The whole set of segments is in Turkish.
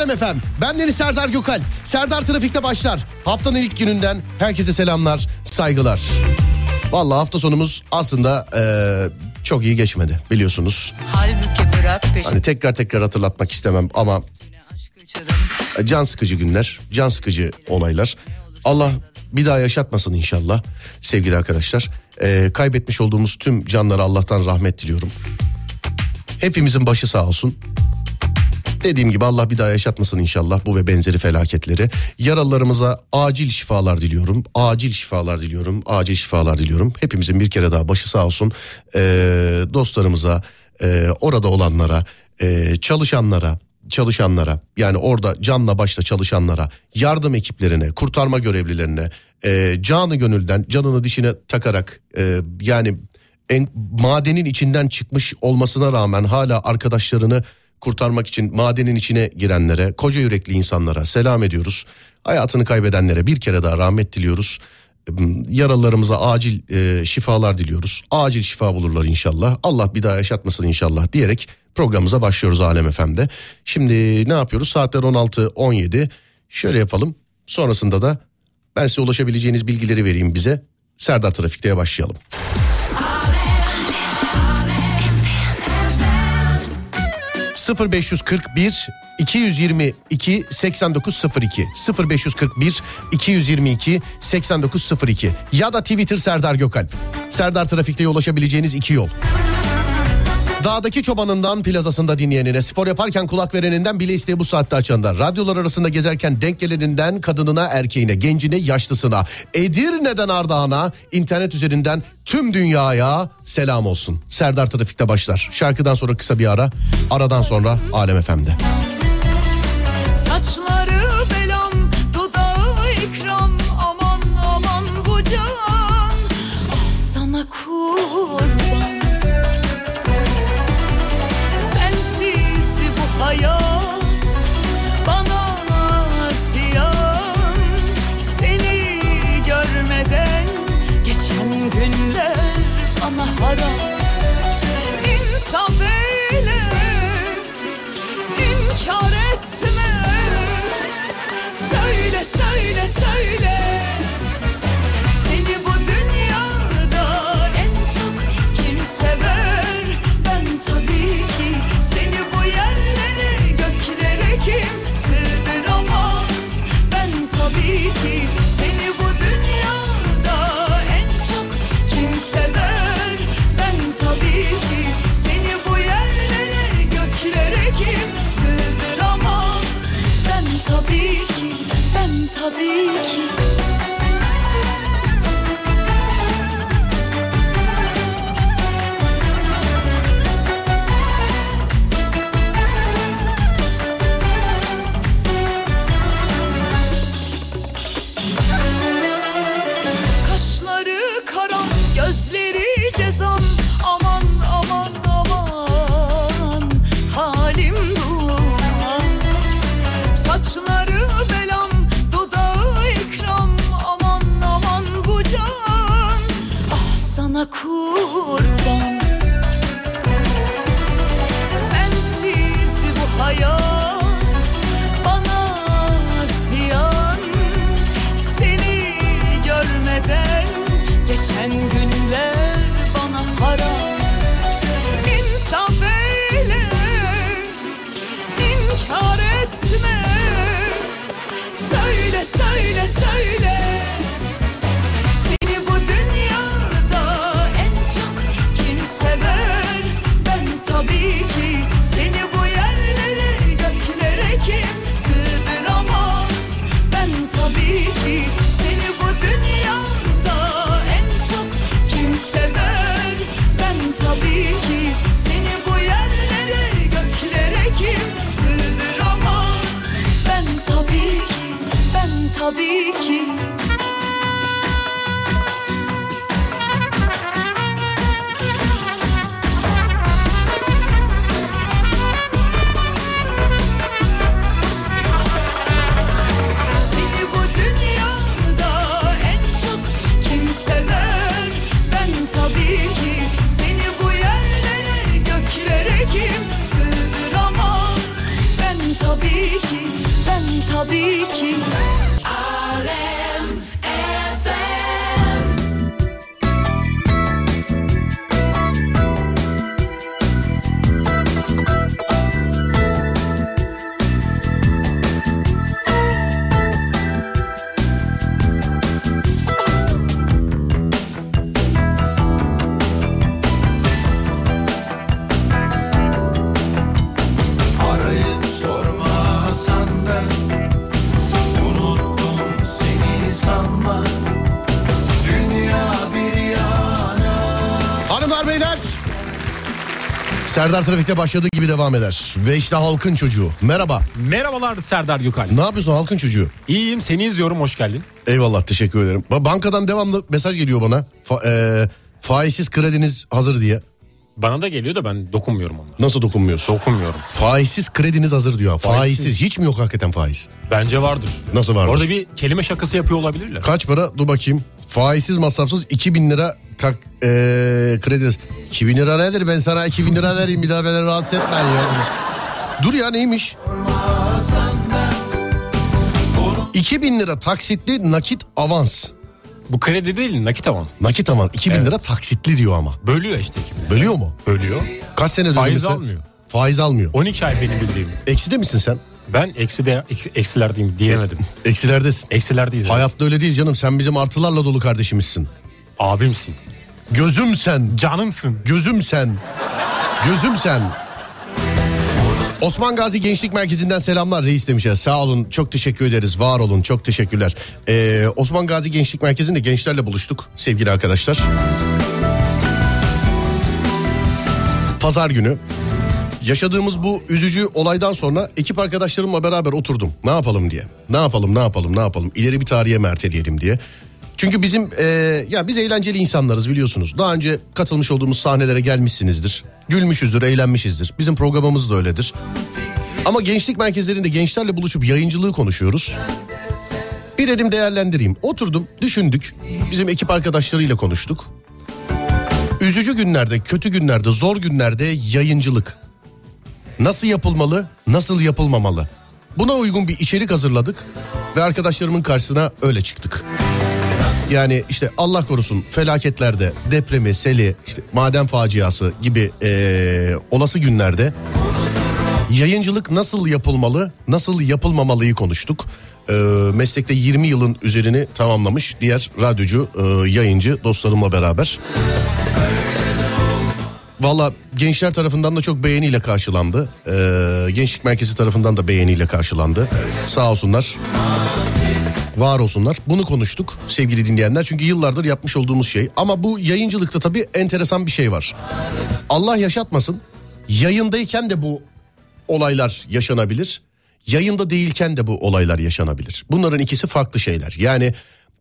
Alem Efem. Ben Deniz Serdar Gökalp. Serdar Trafik'te başlar. Haftanın ilk gününden herkese selamlar, saygılar. Vallahi hafta sonumuz aslında eee, çok iyi geçmedi biliyorsunuz. Hani tekrar tekrar hatırlatmak istemem ama can sıkıcı günler, can sıkıcı olaylar. Allah bir daha yaşatmasın inşallah sevgili arkadaşlar. Ee, kaybetmiş olduğumuz tüm canlara Allah'tan rahmet diliyorum. Hepimizin başı sağ olsun. Dediğim gibi Allah bir daha yaşatmasın inşallah bu ve benzeri felaketleri. Yaralılarımıza acil şifalar diliyorum. Acil şifalar diliyorum. Acil şifalar diliyorum. Hepimizin bir kere daha başı sağ olsun. Ee, dostlarımıza, e, orada olanlara, e, çalışanlara, çalışanlara yani orada canla başla çalışanlara, yardım ekiplerine, kurtarma görevlilerine, e, canı gönülden canını dişine takarak e, yani en, madenin içinden çıkmış olmasına rağmen hala arkadaşlarını kurtarmak için madenin içine girenlere, koca yürekli insanlara selam ediyoruz. Hayatını kaybedenlere bir kere daha rahmet diliyoruz. Yaralılarımıza acil e, şifalar diliyoruz. Acil şifa bulurlar inşallah. Allah bir daha yaşatmasın inşallah diyerek programımıza başlıyoruz Alem FM'de. Şimdi ne yapıyoruz? Saatler 16-17. Şöyle yapalım. Sonrasında da ben size ulaşabileceğiniz bilgileri vereyim bize. Serdar Trafik'te başlayalım. 0541 222 8902 0541 222 8902 ya da Twitter Serdar Gökalp. Serdar Trafik'te ulaşabileceğiniz iki yol. Dağdaki çobanından plazasında dinleyenine, spor yaparken kulak vereninden bile isteği bu saatte açandan, radyolar arasında gezerken denk geleninden kadınına, erkeğine, gencine, yaşlısına, Edirne'den Ardahan'a, internet üzerinden tüm dünyaya selam olsun. Serdar Trafik'te başlar. Şarkıdan sonra kısa bir ara, aradan sonra Alem FM'de. Saçları tabii ki Serdar Trafik'te başladığı gibi devam eder. Ve işte halkın çocuğu. Merhaba. Merhabalar Serdar Gökalp. Ne yapıyorsun halkın çocuğu? İyiyim seni izliyorum hoş geldin. Eyvallah teşekkür ederim. Ba- Bankadan devamlı mesaj geliyor bana. Fa- e, faizsiz krediniz hazır diye. Bana da geliyor da ben dokunmuyorum onlara. Nasıl dokunmuyorsun? Dokunmuyorum. Faizsiz krediniz hazır diyor. Faizsiz. Faizsiz. Hiç mi yok hakikaten faiz? Bence vardır. Nasıl vardır? Orada bir kelime şakası yapıyor olabilirler. Kaç para? Dur bakayım. Faizsiz masrafsız 2000 lira tak e, kredi. 2000 lira nedir? Ben sana 2000 lira vereyim bir daha beni rahatsız etme ya. Dur ya neymiş? 2000 lira taksitli nakit avans. Bu kredi değil nakit avans. Nakit avans 2000 lira taksitli diyor ama. Bölüyor işte. Bölüyor mu? Bölüyor. Kaç sene Faiz ödemesi? almıyor. Faiz almıyor. 12 ay benim bildiğim. Ekside misin sen? Ben eksi de, eksi, eksilerdeyim diyemedim. Eksilerdesin. Eksilerdeyiz. evet. Hayatta öyle değil canım. Sen bizim artılarla dolu kardeşimizsin. Abimsin. Gözüm sen. Canımsın. Gözüm sen. Gözüm sen. Osman Gazi Gençlik Merkezi'nden selamlar reis demişler. Sağ olun çok teşekkür ederiz. Var olun çok teşekkürler. Ee, Osman Gazi Gençlik Merkezi'nde gençlerle buluştuk sevgili arkadaşlar. Pazar günü yaşadığımız bu üzücü olaydan sonra ekip arkadaşlarımla beraber oturdum. Ne yapalım diye. Ne yapalım ne yapalım ne yapalım. İleri bir tarihe mi erteleyelim diye. Çünkü bizim e, ya biz eğlenceli insanlarız biliyorsunuz. Daha önce katılmış olduğumuz sahnelere gelmişsinizdir. Gülmüşüzdür, eğlenmişizdir. Bizim programımız da öyledir. Ama gençlik merkezlerinde gençlerle buluşup yayıncılığı konuşuyoruz. Bir dedim değerlendireyim. Oturdum, düşündük. Bizim ekip arkadaşlarıyla konuştuk. Üzücü günlerde, kötü günlerde, zor günlerde yayıncılık. Nasıl yapılmalı, nasıl yapılmamalı? Buna uygun bir içerik hazırladık ve arkadaşlarımın karşısına öyle çıktık. Yani işte Allah korusun felaketlerde, depremi, seli, işte maden faciası gibi eee, olası günlerde yayıncılık nasıl yapılmalı, nasıl yapılmamalıyı konuştuk. Eee, meslekte 20 yılın üzerini tamamlamış diğer radyocu, eee, yayıncı dostlarımla beraber. Valla gençler tarafından da çok beğeniyle karşılandı. Ee, Gençlik Merkezi tarafından da beğeniyle karşılandı. Sağ olsunlar. Var olsunlar. Bunu konuştuk sevgili dinleyenler. Çünkü yıllardır yapmış olduğumuz şey. Ama bu yayıncılıkta tabii enteresan bir şey var. Allah yaşatmasın. Yayındayken de bu olaylar yaşanabilir. Yayında değilken de bu olaylar yaşanabilir. Bunların ikisi farklı şeyler. Yani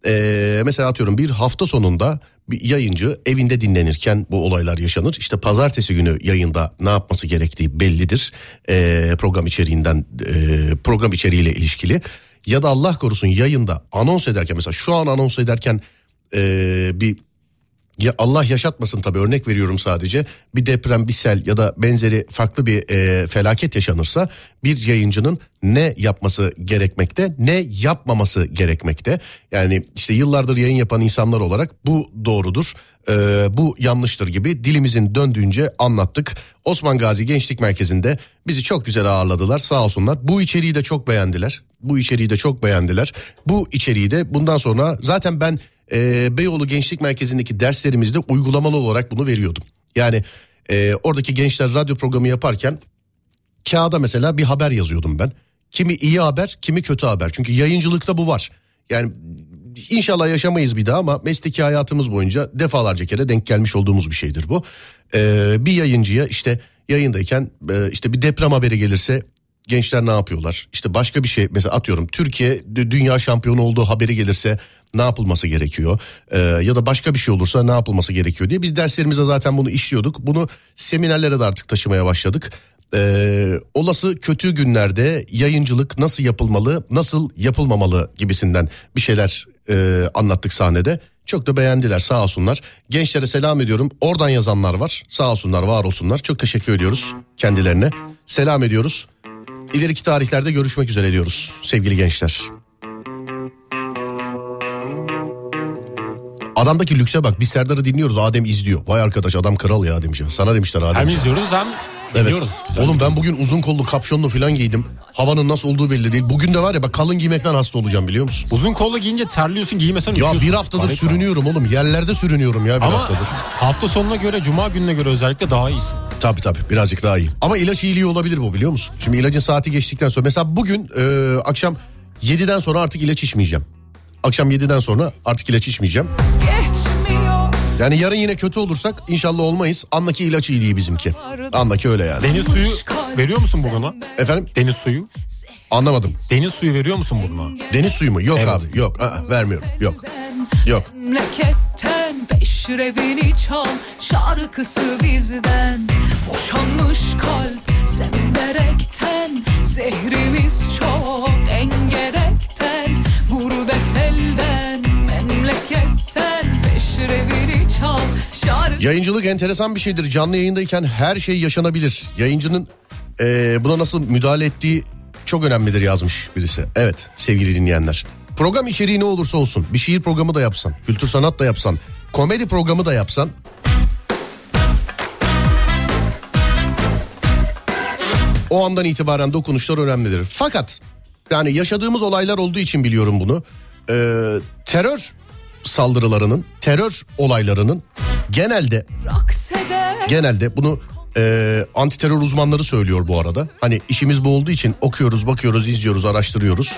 eee, mesela atıyorum bir hafta sonunda bir yayıncı evinde dinlenirken bu olaylar yaşanır. İşte pazartesi günü yayında ne yapması gerektiği bellidir. Eee, program içeriğinden eee, program içeriğiyle ilişkili. Ya da Allah korusun yayında anons ederken mesela şu an anons ederken eee, bir ya Allah yaşatmasın tabii örnek veriyorum sadece. Bir deprem bir sel ya da benzeri farklı bir e, felaket yaşanırsa bir yayıncının ne yapması gerekmekte ne yapmaması gerekmekte. Yani işte yıllardır yayın yapan insanlar olarak bu doğrudur e, bu yanlıştır gibi dilimizin döndüğünce anlattık. Osman Gazi Gençlik Merkezi'nde bizi çok güzel ağırladılar sağ olsunlar. Bu içeriği de çok beğendiler bu içeriği de çok beğendiler bu içeriği de bundan sonra zaten ben e, Beyoğlu Gençlik Merkezi'ndeki derslerimizde uygulamalı olarak bunu veriyordum. Yani e, oradaki gençler radyo programı yaparken kağıda mesela bir haber yazıyordum ben. Kimi iyi haber, kimi kötü haber. Çünkü yayıncılıkta bu var. Yani inşallah yaşamayız bir daha ama mesleki hayatımız boyunca defalarca kere denk gelmiş olduğumuz bir şeydir bu. Ee, bir yayıncıya işte yayındayken e, işte bir deprem haberi gelirse gençler ne yapıyorlar? İşte başka bir şey mesela atıyorum Türkiye dü- dünya şampiyonu olduğu haberi gelirse ne yapılması gerekiyor? Ee, ya da başka bir şey olursa ne yapılması gerekiyor diye biz derslerimizde zaten bunu işliyorduk. Bunu seminerlere de artık taşımaya başladık. Ee, olası kötü günlerde yayıncılık nasıl yapılmalı, nasıl yapılmamalı gibisinden bir şeyler e, anlattık sahnede. Çok da beğendiler sağ olsunlar. Gençlere selam ediyorum. Oradan yazanlar var. Sağ olsunlar, var olsunlar. Çok teşekkür ediyoruz kendilerine. Selam ediyoruz. İleriki tarihlerde görüşmek üzere diyoruz sevgili gençler. Adamdaki lükse bak biz Serdar'ı dinliyoruz Adem izliyor. Vay arkadaş adam kral ya demiş. Sana demişler Adem. Hem izliyoruz hem Evet. dinliyoruz. Güzel. Oğlum ben bugün uzun kollu kapşonlu falan giydim. Havanın nasıl olduğu belli değil. Bugün de var ya bak kalın giymekten hasta olacağım biliyor musun? Uzun kollu giyince terliyorsun giymesen Ya bir haftadır Harika. sürünüyorum oğlum. Yerlerde sürünüyorum ya bir Ama haftadır. hafta sonuna göre cuma gününe göre özellikle daha iyisin. Tabii tabii birazcık daha iyi. Ama ilaç iyiliği olabilir bu biliyor musun? Şimdi ilacın saati geçtikten sonra mesela bugün e, akşam 7'den sonra artık ilaç içmeyeceğim. Akşam 7'den sonra artık ilaç içmeyeceğim. Geçmiyor Yani yarın yine kötü olursak inşallah olmayız. Andaki ilaç iyiliği bizimki. Andaki öyle yani. Deniz suyu veriyor musun buguna? Efendim Deniz suyu. anlamadım. Deniz suyu veriyor musun buguna? Deniz suyu mu? Yok Evet. abi yok Aa, vermiyorum yok. Yok. Peşrevini çal Şarkısı bizden Boşanmış kalp semberekten Zehrimiz çok engerekten Gurbet elden memleketten Peşrevini çal Şarkı Yayıncılık enteresan bir şeydir. Canlı yayındayken her şey yaşanabilir. Yayıncının eee, buna nasıl müdahale ettiği çok önemlidir yazmış birisi. Evet sevgili dinleyenler. Program içeriği ne olursa olsun bir şiir programı da yapsan, kültür sanat da yapsan, komedi programı da yapsan o andan itibaren dokunuşlar önemlidir. Fakat yani yaşadığımız olaylar olduğu için biliyorum bunu. Ee, terör saldırılarının, terör olaylarının genelde genelde bunu e, anti terör uzmanları söylüyor bu arada. Hani işimiz bu olduğu için okuyoruz, bakıyoruz, izliyoruz, araştırıyoruz.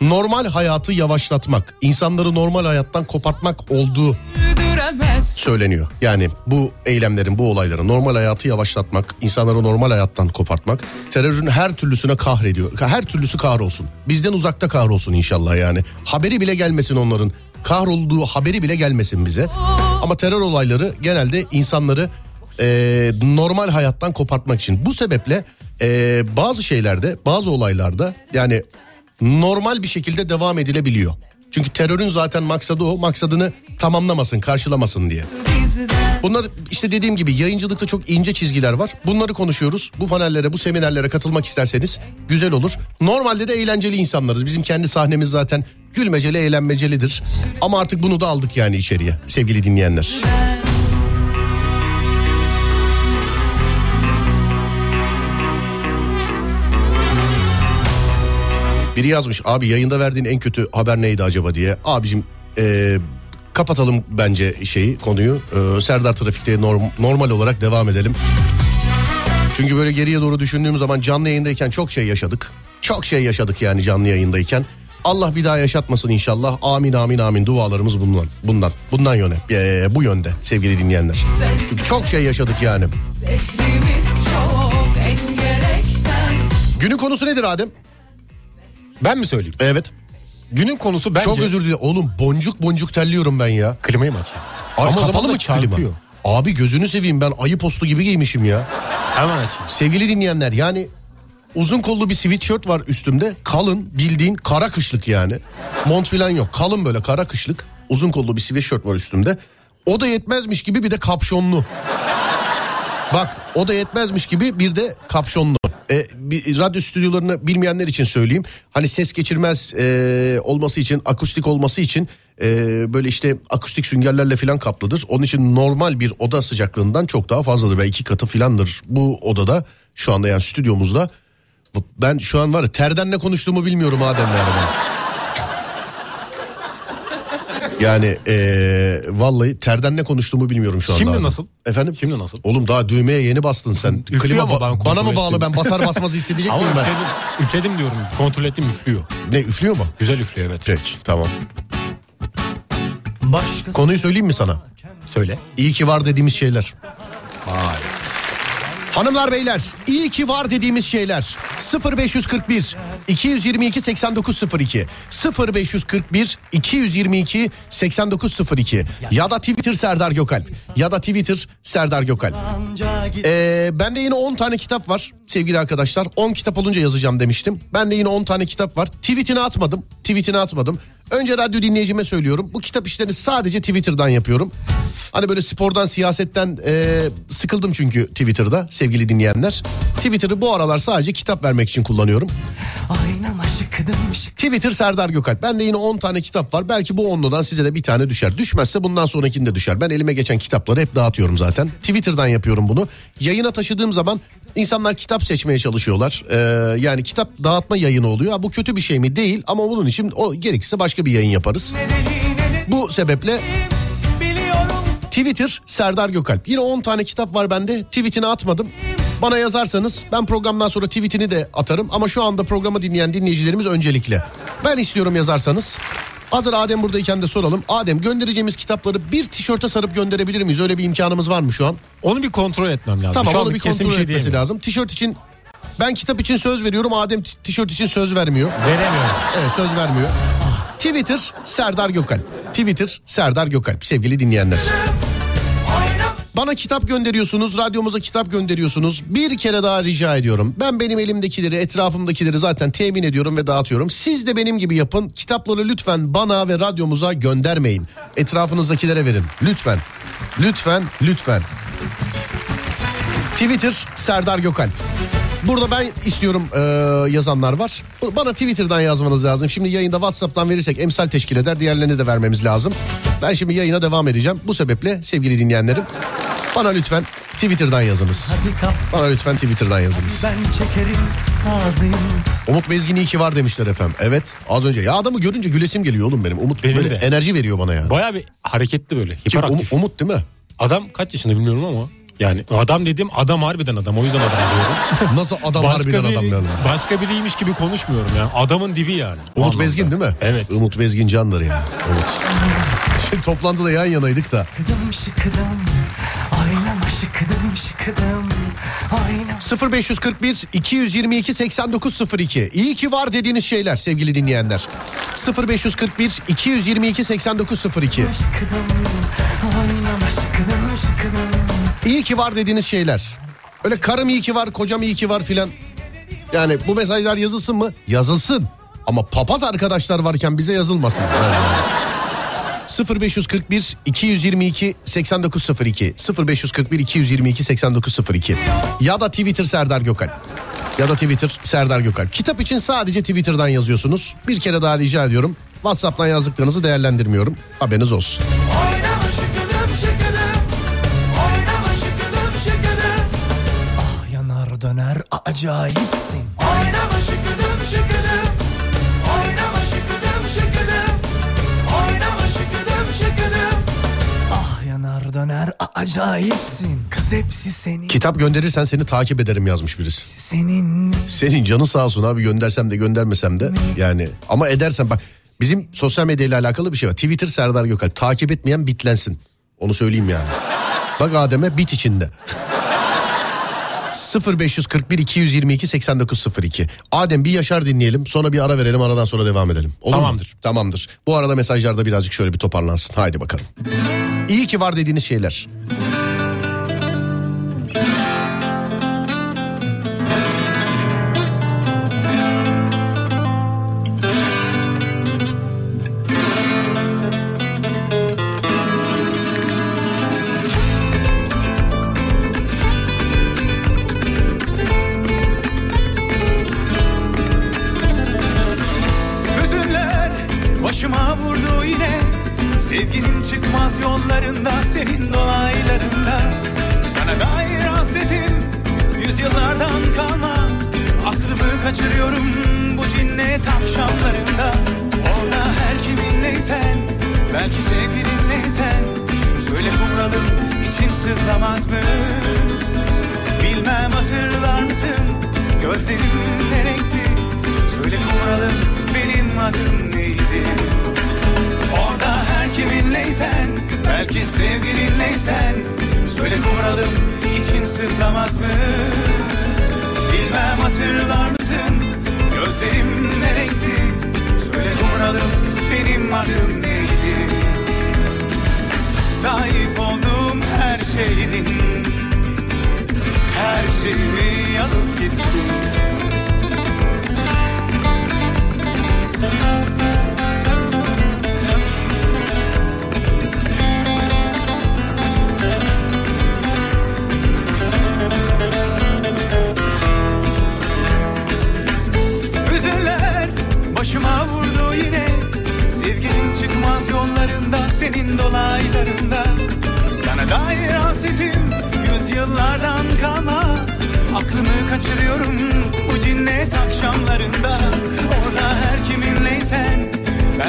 Normal hayatı yavaşlatmak, insanları normal hayattan kopartmak olduğu söyleniyor. Yani bu eylemlerin, bu olayların normal hayatı yavaşlatmak, insanları normal hayattan kopartmak, terörün her türlüsüne kahrediyor. Her türlüsü kahrolsun. Bizden uzakta kahrolsun inşallah yani. Haberi bile gelmesin onların. Kahrolduğu haberi bile gelmesin bize. Ama terör olayları genelde insanları e, normal hayattan kopartmak için. Bu sebeple e, bazı şeylerde, bazı olaylarda yani normal bir şekilde devam edilebiliyor. Çünkü terörün zaten maksadı o. Maksadını tamamlamasın, karşılamasın diye. Bunlar işte dediğim gibi yayıncılıkta çok ince çizgiler var. Bunları konuşuyoruz. Bu panellere, bu seminerlere katılmak isterseniz güzel olur. Normalde de eğlenceli insanlarız. Bizim kendi sahnemiz zaten gülmeceli, eğlenmecelidir. Ama artık bunu da aldık yani içeriye sevgili dinleyenler. Biri yazmış abi yayında verdiğin en kötü haber neydi acaba diye. Abicim e, kapatalım bence şeyi konuyu. E, Serdar Trafik'te norm- normal olarak devam edelim. Çünkü böyle geriye doğru düşündüğüm zaman canlı yayındayken çok şey yaşadık. Çok şey yaşadık yani canlı yayındayken. Allah bir daha yaşatmasın inşallah. Amin amin amin dualarımız bundan. Bundan. Bundan yöne. e, bu yönde sevgili dinleyenler. Çünkü çok şey yaşadık yani. Günün konusu nedir Adem? Ben mi söyleyeyim? Evet. Günün konusu bence... Çok özür dilerim. Oğlum boncuk boncuk terliyorum ben ya. Klimayı mı açayım? Ay, Ama kapalı mı klima? Abi gözünü seveyim ben ayı postu gibi giymişim ya. Hemen açayım. Sevgili dinleyenler yani uzun kollu bir sweatshirt var üstümde. Kalın bildiğin kara kışlık yani. Mont falan yok. Kalın böyle kara kışlık. Uzun kollu bir sweatshirt var üstümde. O da yetmezmiş gibi bir de kapşonlu. Bak o da yetmezmiş gibi bir de kapşonlu. E, bir, radyo stüdyolarını bilmeyenler için söyleyeyim. Hani ses geçirmez e, olması için, akustik olması için e, böyle işte akustik süngerlerle falan kaplıdır. Onun için normal bir oda sıcaklığından çok daha fazladır ve iki katı filandır bu odada. Şu anda yani stüdyomuzda. Ben şu an var ya terden ne konuştuğumu bilmiyorum Adem yani. Yani e, vallahi terden ne konuştuğumu bilmiyorum şu anda. Şimdi nasıl? Efendim? Şimdi nasıl? Oğlum daha düğmeye yeni bastın sen. Üflüyor Klima ba- bana mı bağlı ben basar basmaz hissedecek miyim ben? üfledim, üfledim diyorum. Kontrol ettim üflüyor. Ne üflüyor mu? Güzel üflüyor evet. Peki tamam. Başka Konuyu söyleyeyim mi sana? Söyle. İyi ki var dediğimiz şeyler. Hanımlar beyler iyi ki var dediğimiz şeyler 0541 222 8902 0541 222 8902 ya da Twitter Serdar Gökalp ya da Twitter Serdar Gökalp. Ee, bende yine 10 tane kitap var sevgili arkadaşlar. 10 kitap olunca yazacağım demiştim. Bende yine 10 tane kitap var. Tweetini atmadım. Tweetini atmadım. Önce radyo dinleyicime söylüyorum. Bu kitap işlerini sadece Twitter'dan yapıyorum. Hani böyle spordan, siyasetten e, sıkıldım çünkü Twitter'da sevgili dinleyenler. Twitter'ı bu aralar sadece kitap vermek için kullanıyorum. Aynama şıkıdım şık Twitter Serdar Gökalp. Bende yine 10 tane kitap var. Belki bu onludan size de bir tane düşer. Düşmezse bundan sonrakinde düşer. Ben elime geçen kitapları hep dağıtıyorum zaten. Twitter'dan yapıyorum bunu. Yayına taşıdığım zaman insanlar kitap seçmeye çalışıyorlar. Ee, yani kitap dağıtma yayını oluyor. Bu kötü bir şey mi? Değil ama bunun için o gerekirse başka bir yayın yaparız. Bu sebeple Twitter Serdar Gökalp. Yine 10 tane kitap var bende. Tweetini atmadım. Bana yazarsanız ben programdan sonra tweetini de atarım. Ama şu anda programı dinleyen dinleyicilerimiz öncelikle. Ben istiyorum yazarsanız. Hazır Adem buradayken de soralım. Adem göndereceğimiz kitapları bir tişörte sarıp gönderebilir miyiz? Öyle bir imkanımız var mı şu an? Onu bir kontrol etmem lazım. Tamam Şu onu bir kontrol şey etmesi lazım. Tişört için ben kitap için söz veriyorum. Adem tişört için söz vermiyor. Veremiyorum. Evet söz vermiyor. Twitter Serdar Gökalp. Twitter Serdar Gökalp sevgili dinleyenler. Bana kitap gönderiyorsunuz, radyomuza kitap gönderiyorsunuz. Bir kere daha rica ediyorum. Ben benim elimdekileri, etrafımdakileri zaten temin ediyorum ve dağıtıyorum. Siz de benim gibi yapın. Kitapları lütfen bana ve radyomuza göndermeyin. Etrafınızdakilere verin. Lütfen. Lütfen, lütfen. Twitter Serdar Gökalp. Burada ben istiyorum e, yazanlar var. Bana Twitter'dan yazmanız lazım. Şimdi yayında WhatsApp'tan verirsek emsal teşkil eder. Diğerlerini de vermemiz lazım. Ben şimdi yayına devam edeceğim. Bu sebeple sevgili dinleyenlerim bana lütfen Twitter'dan yazınız. Bana lütfen Twitter'dan yazınız. ben çekerim ağzıyım Umut Bezgin iyi ki var demişler efendim. Evet az önce. Ya adamı görünce gülesim geliyor oğlum benim. Umut Benim böyle de. enerji veriyor bana ya. Baya bir hareketli böyle. Kim? Um-. Umut değil mi? Adam kaç yaşında bilmiyorum ama. Yani adam dediğim adam harbiden adam. O yüzden adam diyorum. Nasıl adam harbiden biri- adam yani. Başka biriymiş gibi konuşmuyorum ya. Adamın dibi yani. Umut anlamda. Bezgin değil mi? Evet. Umut Bezgin candır ya. Umut. Şimdi toplantıda yan yanaydık da. Şıkıdım şıkıdım Aynama şıkıdım şıkıdım Aynama 0541 222 8902. İyi ki var dediğiniz şeyler sevgili dinleyenler. 0541 222 8902. şıkıdım Aynama şıkıdım şıkıdım İyi ki var dediğiniz şeyler. Öyle karım iyi ki var, kocam iyi ki var filan. Yani bu mesajlar yazılsın mı? Yazılsın. Ama papaz arkadaşlar varken bize yazılmasın. Evet. 0541 222 8902 0541 222 8902 ya da Twitter Serdar Gökalp ya da Twitter Serdar Gökalp. Kitap için sadece Twitter'dan yazıyorsunuz. Bir kere daha rica ediyorum. WhatsApp'tan yazdıklarınızı değerlendirmiyorum. Haberiniz olsun. Oynama acayipsin Oynama şıkıdım şıkıdım Oynama şıkıdım şıkıdım Oynama şıkıdım şıkıdım Ah yanar döner acayipsin Kız hepsi senin Kitap gönderirsen seni takip ederim yazmış birisi. Senin Senin canı sağ olsun abi göndersem de göndermesem de yani ama edersen bak bizim sosyal medyayla alakalı bir şey var. Twitter Serdar Gökalp takip etmeyen bitlensin. Onu söyleyeyim yani. Bak Adem'e bit içinde. 0541 222 8902. Adem bir Yaşar dinleyelim sonra bir ara verelim aradan sonra devam edelim. Olur mu? Tamamdır. Tamamdır. Bu arada mesajlarda birazcık şöyle bir toparlansın. Haydi bakalım. İyi ki var dediğiniz şeyler.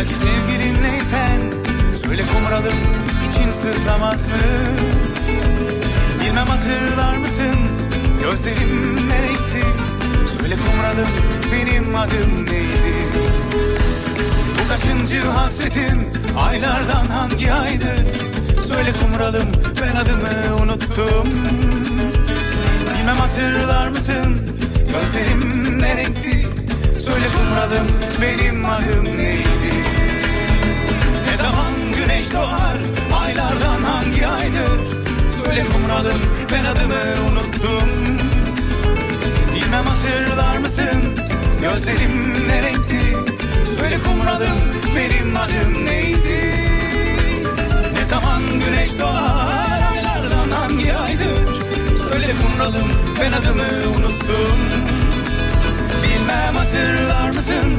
Belki sevgilinleysen Söyle kumralım için sızlamaz mı? Bilmem hatırlar mısın Gözlerim ne renkti Söyle kumralım benim adım neydi? Bu kaçıncı hasretim Aylardan hangi aydı? Söyle kumralım ben adımı unuttum. Bilmem hatırlar mısın Gözlerim ne renkti Söyle kumralım benim adım neydi Ne zaman güneş doğar? Aylardan hangi aydır? Söyle kumralım ben adımı unuttum. Bilmem hatırlar mısın? Gözlerim ne renkti? Söyle kumralım benim adım neydi? Ne zaman güneş doğar? Aylardan hangi aydır? Söyle kumralım ben adımı unuttum Bilmem hatırlar mısın?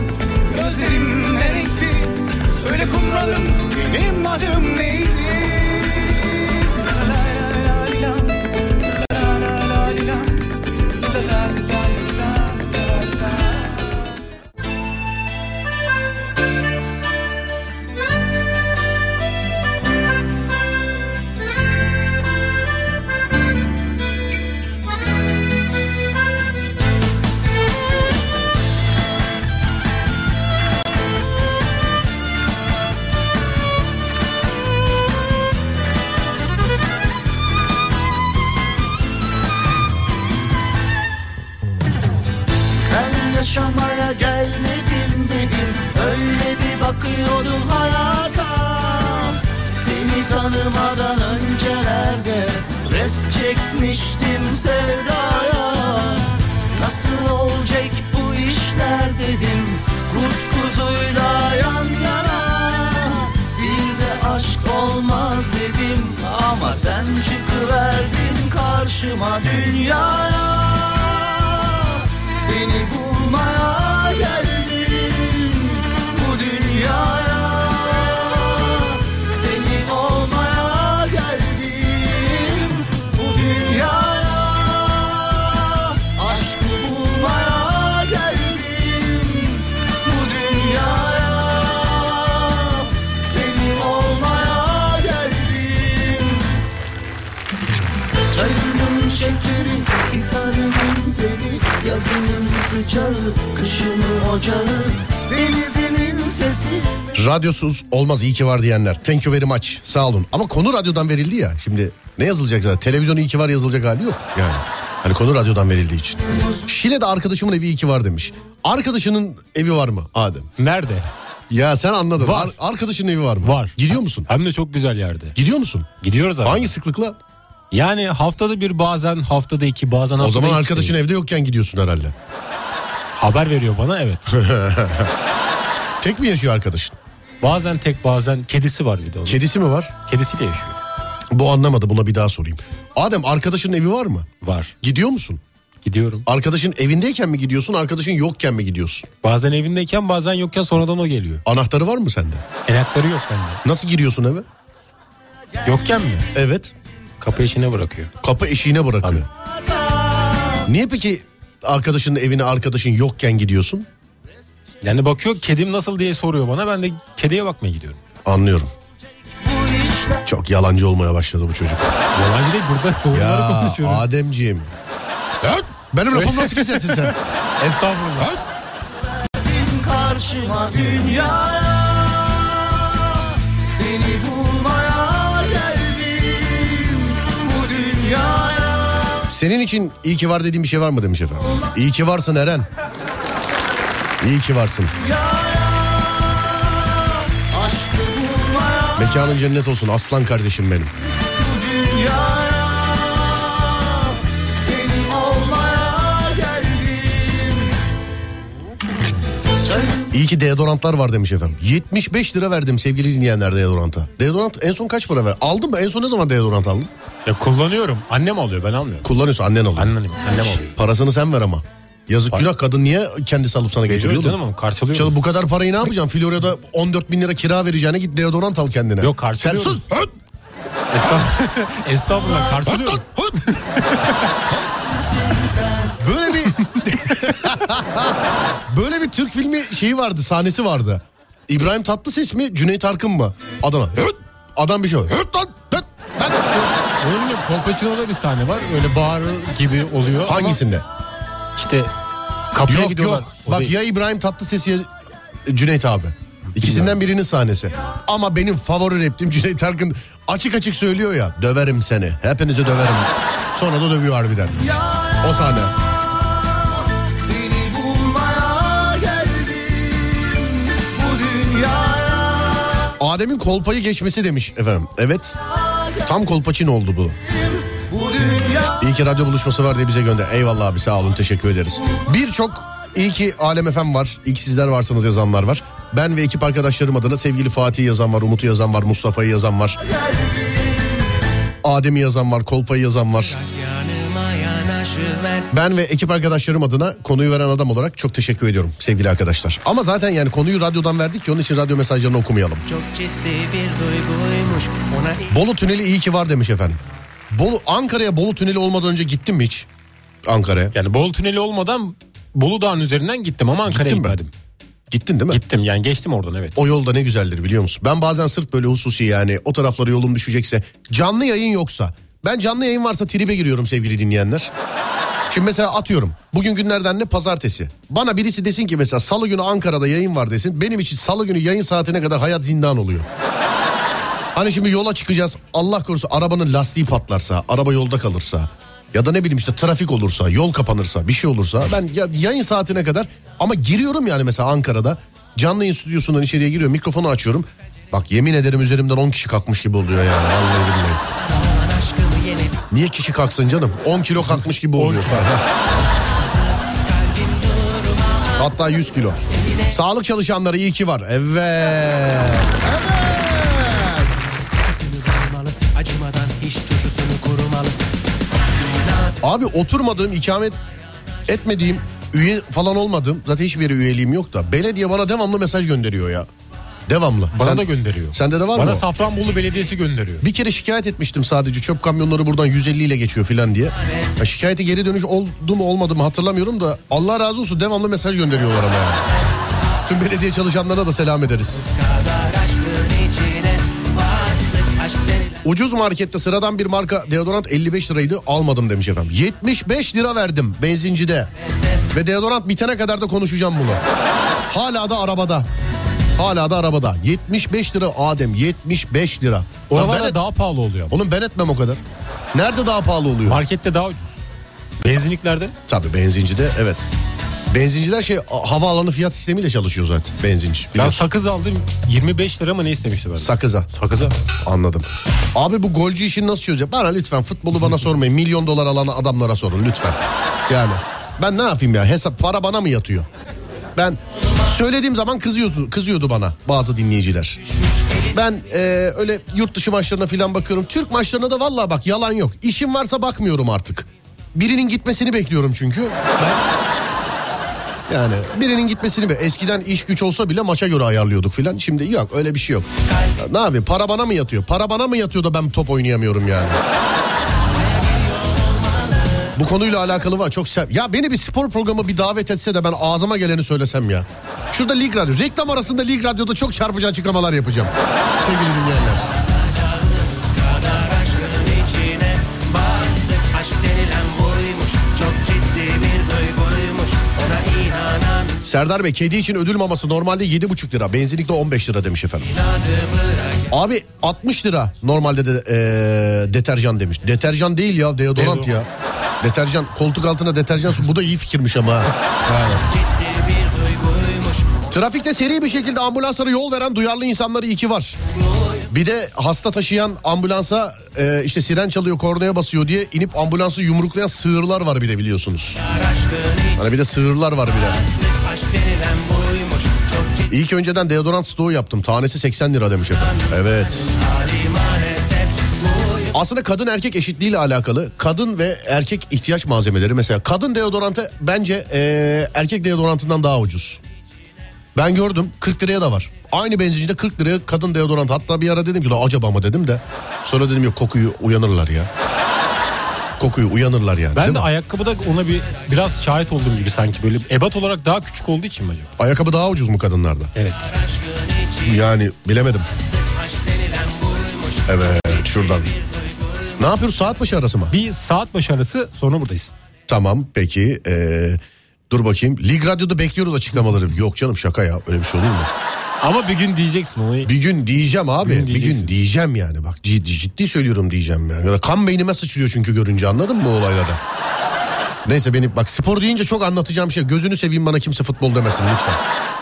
Gözlerim ne renkti Söyle kumralım benim adım neydi tanımadan öncelerde Res çekmiştim sevdaya. Nasıl olacak bu işler dedim Kurt kuzuyla yan yana. Bir de aşk olmaz dedim Ama sen çıkıverdin karşıma dünyaya. Seni bulmaya geldim Yazının sıcağı, kışımın ocağı Denizimin sesi Radyosuz olmaz iyi ki var diyenler. Thank you very much. Sağ olun. Ama konu radyodan verildi ya. Şimdi ne yazılacak zaten? Televizyon iyi ki var yazılacak hali yok. Yani. Hani konu radyodan verildiği için. Şile'de arkadaşımın evi iyi ki var demiş. Arkadaşının evi var mı Adem? Nerede? Ya sen anladın. Var. Ar- arkadaşının evi var mı? Var. Gidiyor musun? Hem de çok güzel yerde. Gidiyor musun? Gidiyoruz abi. Hangi sıklıkla? Yani haftada bir bazen haftada iki bazen haftada O zaman iki. arkadaşın evde yokken gidiyorsun herhalde. Haber veriyor bana evet. Tek mi yaşıyor arkadaşın? bazen tek bazen kedisi var bir de onun. Kedisi mi var? Kedisiyle yaşıyor. Bu anlamadı buna bir daha sorayım. Adem arkadaşının evi var mı? Var. Gidiyor musun? Gidiyorum. Arkadaşın evindeyken mi gidiyorsun arkadaşın yokken mi gidiyorsun? Bazen evindeyken bazen yokken sonradan o geliyor. Anahtarı var mı sende? Enakları yok bende. Nasıl giriyorsun eve? Yokken mi? Evet. Kapı eşine bırakıyor. Kapı eşiğine bırakıyor. Niye peki arkadaşının evine arkadaşın yokken gidiyorsun? Yani bakıyor kedim nasıl diye soruyor bana. Ben de kediye bakmaya gidiyorum. Anlıyorum. Çok yalancı olmaya başladı bu çocuk. Yalancı değil burada doğruları Ya konuşuyoruz. Ademciğim. Evet. Benim lafımı nasıl kesersin sen? Estağfurullah. Evet. karşıma dünyaya Senin için iyi ki var dediğim bir şey var mı demiş efendim. İyi ki varsın Eren. İyi ki varsın. Mekanın cennet olsun aslan kardeşim benim. İyi ki deodorantlar var demiş efendim. 75 lira verdim sevgili dinleyenler deodoranta. Deodorant en son kaç para ver? Aldın mı? En son ne zaman deodorant aldın? Ya kullanıyorum. Annem alıyor ben almıyorum. Kullanıyorsun annen alıyor. Annem, annem alıyor. Parasını sen ver ama. Yazık günah kadın niye kendisi alıp sana getiriyor? Veriyoruz oğlum? canım ama karşılıyoruz. Çalı bu kadar parayı ne yapacaksın? Florya'da 14 bin lira kira vereceğine git deodorant al kendine. Yok, karşılıyoruz. Sen sus. Höt, Estağfurullah, Estağfurullah höt, karşılıyorum. höt, höt. Böyle bir böyle bir Türk filmi şeyi vardı sahnesi vardı. İbrahim Tatlıses mi Cüneyt Arkın mı? Adam höt, adam bir şey höt lan höt, gibi Kolpaçino'da bir sahne var. Öyle bağırır gibi oluyor. Hangisinde? işte kapıya Yok gidiyorlar. yok. O Bak değil. ya İbrahim Tatlıses ya Cüneyt abi. İkisinden birinin sahnesi. Ama benim favori replim Cüneyt Arkın açık açık söylüyor ya. Döverim seni. Hepinizi döverim. Sonra da dövüyor harbiden. O sahne. Seni bulmaya geldim bu dünyaya Adem'in kolpayı geçmesi demiş efendim. Evet. Tam kolpaçin oldu bu. İyi ki radyo buluşması var diye bize gönder. Eyvallah abi sağ olun teşekkür ederiz. Birçok iyi ki Alem efem var. İyi ki sizler varsınız yazanlar var. Ben ve ekip arkadaşlarım adına sevgili Fatih yazan var, Umut'u yazan var, Mustafa'yı yazan var. Adem'i yazan var, Kolpa'yı yazan var. Ben ve ekip arkadaşlarım adına konuyu veren adam olarak çok teşekkür ediyorum sevgili arkadaşlar. Ama zaten yani konuyu radyodan verdik ki onun için radyo mesajlarını okumayalım. Çok ciddi bir duyguymuş ona Bolu tüneli iyi ki var demiş efendim. Bolu Ankara'ya Bolu tüneli olmadan önce gittin mi hiç? Ankara'ya. Yani Bolu tüneli olmadan Bolu Dağı'nın üzerinden gittim ama Ankara'ya Gittin mi? gitmedim. Gittin değil mi? Gittim yani geçtim oradan evet. O yolda ne güzeldir biliyor musun? Ben bazen sırf böyle hususi yani o taraflara yolum düşecekse canlı yayın yoksa ben canlı yayın varsa tribe giriyorum sevgili dinleyenler. Şimdi mesela atıyorum bugün günlerden ne pazartesi. Bana birisi desin ki mesela salı günü Ankara'da yayın var desin. Benim için salı günü yayın saatine kadar hayat zindan oluyor. Hani şimdi yola çıkacağız Allah korusun arabanın lastiği patlarsa araba yolda kalırsa ya da ne bileyim işte trafik olursa yol kapanırsa bir şey olursa ben ya, yayın saatine kadar ama giriyorum yani mesela Ankara'da canlı yayın stüdyosundan içeriye giriyorum mikrofonu açıyorum. Bak yemin ederim üzerimden 10 kişi kalkmış gibi oluyor yani vallahi billahi. Niye kişi kalksın canım 10 kilo kalkmış gibi oluyor. Hatta 100 kilo. Sağlık çalışanları iyi ki var. Evet. kurumalı Abi oturmadığım, ikamet etmediğim, üye falan olmadığım, zaten hiçbir yere üyeliğim yok da belediye bana devamlı mesaj gönderiyor ya. Devamlı. Bana Sen- da gönderiyor. Sende de var Bana mı? o? Safranbolu Belediyesi gönderiyor. Bir kere şikayet etmiştim sadece çöp kamyonları buradan 150 ile geçiyor filan diye. Ya şikayete geri dönüş oldu mu olmadı mı hatırlamıyorum da Allah razı olsun devamlı mesaj gönderiyorlar ama yani. Tüm belediye çalışanlarına da selam ederiz. Ucuz markette sıradan bir marka deodorant 55 liraydı almadım demiş efendim. 75 lira verdim benzincide. Ve deodorant bitene kadar da konuşacağım bunu. Hala da arabada. Hala da arabada. 75 lira Adem 75 lira. Oralarda ben et- daha pahalı oluyor. Oğlum ben etmem o kadar. Nerede daha pahalı oluyor? Markette daha ucuz. Benzinliklerde Tabii benzincide evet. Bencinciler şey havaalanı fiyat sistemiyle çalışıyor zaten benzinci. ben biliyorsun. sakız aldım 25 lira mı ne istemişti benden? Sakıza. Sakıza. Anladım. Abi bu golcü işini nasıl çözeceğim? Bana lütfen futbolu bana sormayın. Milyon dolar alan adamlara sorun lütfen. Yani ben ne yapayım ya? Hesap para bana mı yatıyor? Ben söylediğim zaman kızıyordu, kızıyordu bana bazı dinleyiciler. Ben e, öyle yurt dışı maçlarına falan bakıyorum. Türk maçlarına da vallahi bak yalan yok. İşim varsa bakmıyorum artık. Birinin gitmesini bekliyorum çünkü. Ben yani birinin gitmesini be. Eskiden iş güç olsa bile maça göre ayarlıyorduk filan. Şimdi yok öyle bir şey yok. Ne yapayım para bana mı yatıyor? Para bana mı yatıyor da ben top oynayamıyorum yani? Bu konuyla alakalı var çok sev. Ya beni bir spor programı bir davet etse de ben ağzıma geleni söylesem ya. Şurada Lig Radyo. Reklam arasında Lig Radyo'da çok çarpıcı açıklamalar yapacağım. Sevgili dinleyenler. Serdar Bey kedi için ödül maması normalde 7,5 lira. Benzinlikte 15 lira demiş efendim. Abi 60 lira normalde de eee, deterjan demiş. Deterjan değil ya deodorant ya. Deterjan koltuk altına deterjan su bu da iyi fikirmiş ama. Trafikte seri bir şekilde ambulanslara yol veren duyarlı insanları iki var. Bir de hasta taşıyan ambulansa e, işte siren çalıyor kornaya basıyor diye inip ambulansı yumruklayan sığırlar var bir de biliyorsunuz. Hani bir de sığırlar var bir de. İlk önceden deodorant stoğu yaptım. Tanesi 80 lira demiş efendim. Evet. Aslında kadın erkek eşitliğiyle alakalı kadın ve erkek ihtiyaç malzemeleri mesela kadın deodorantı bence eee, erkek deodorantından daha ucuz. Ben gördüm 40 liraya da var. Aynı benzincide 40 liraya kadın deodorant. Hatta bir ara dedim ki "La acaba mı dedim de. Sonra dedim yok kokuyu uyanırlar ya. Kokuyu uyanırlar yani. Ben de mi? ayakkabıda ona bir biraz şahit olduğum gibi sanki böyle ebat olarak daha küçük olduğu için mi acaba? Ayakkabı daha ucuz mu kadınlarda? Evet. Yani bilemedim. Evet şuradan. Ne yapıyoruz saat başı arası mı? Bir saat başı arası sonra buradayız. Tamam peki. Ee, dur bakayım. Lig Radyo'da bekliyoruz açıklamaları. Yok canım şaka ya öyle bir şey olur mu? Ama bir gün diyeceksin onu. Bir gün diyeceğim abi. Bir gün bir gün diyeceğim yani. Bak ciddi, ciddi söylüyorum diyeceğim yani. Yani Kan beynime sıçrıyor çünkü görünce anladın mı bu olayları? Neyse beni bak spor deyince çok anlatacağım şey. Gözünü seveyim bana kimse futbol demesin lütfen.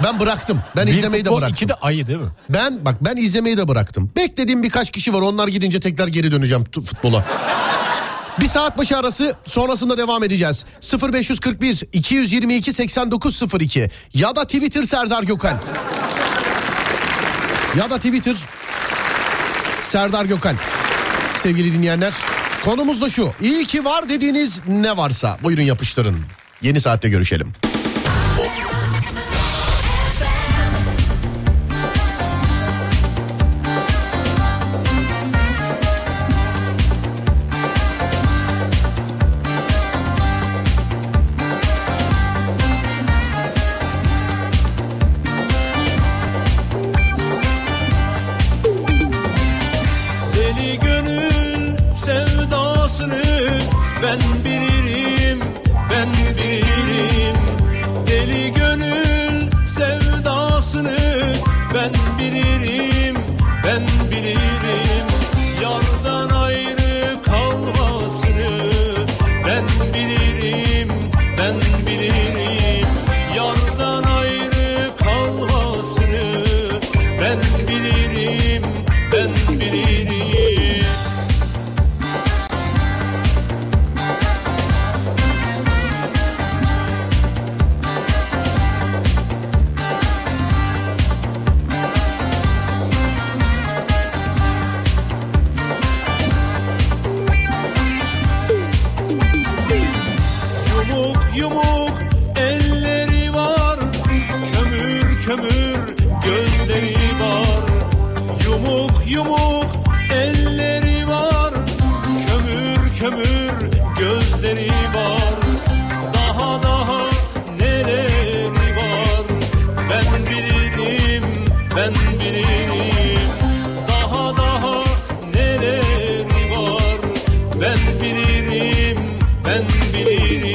Ben bıraktım. Ben Bir izlemeyi de bıraktım. iki de ayı değil mi? Ben bak ben izlemeyi de bıraktım. Beklediğim birkaç kişi var. Onlar gidince tekrar geri döneceğim futbola. Bir saat başı arası sonrasında devam edeceğiz. 0541 222 8902 ya da Twitter Serdar Gökal. Ya da Twitter Serdar Gökal. Sevgili dinleyenler konumuz da şu. İyi ki var dediğiniz ne varsa buyurun yapıştırın. Yeni saatte görüşelim. Bilirim ben bilirim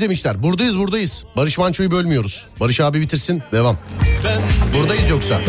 da Neredesiniz demişler. Buradayız buradayız. Barış Manço'yu bölmüyoruz. Barış abi bitirsin. Devam. Buradayız yoksa.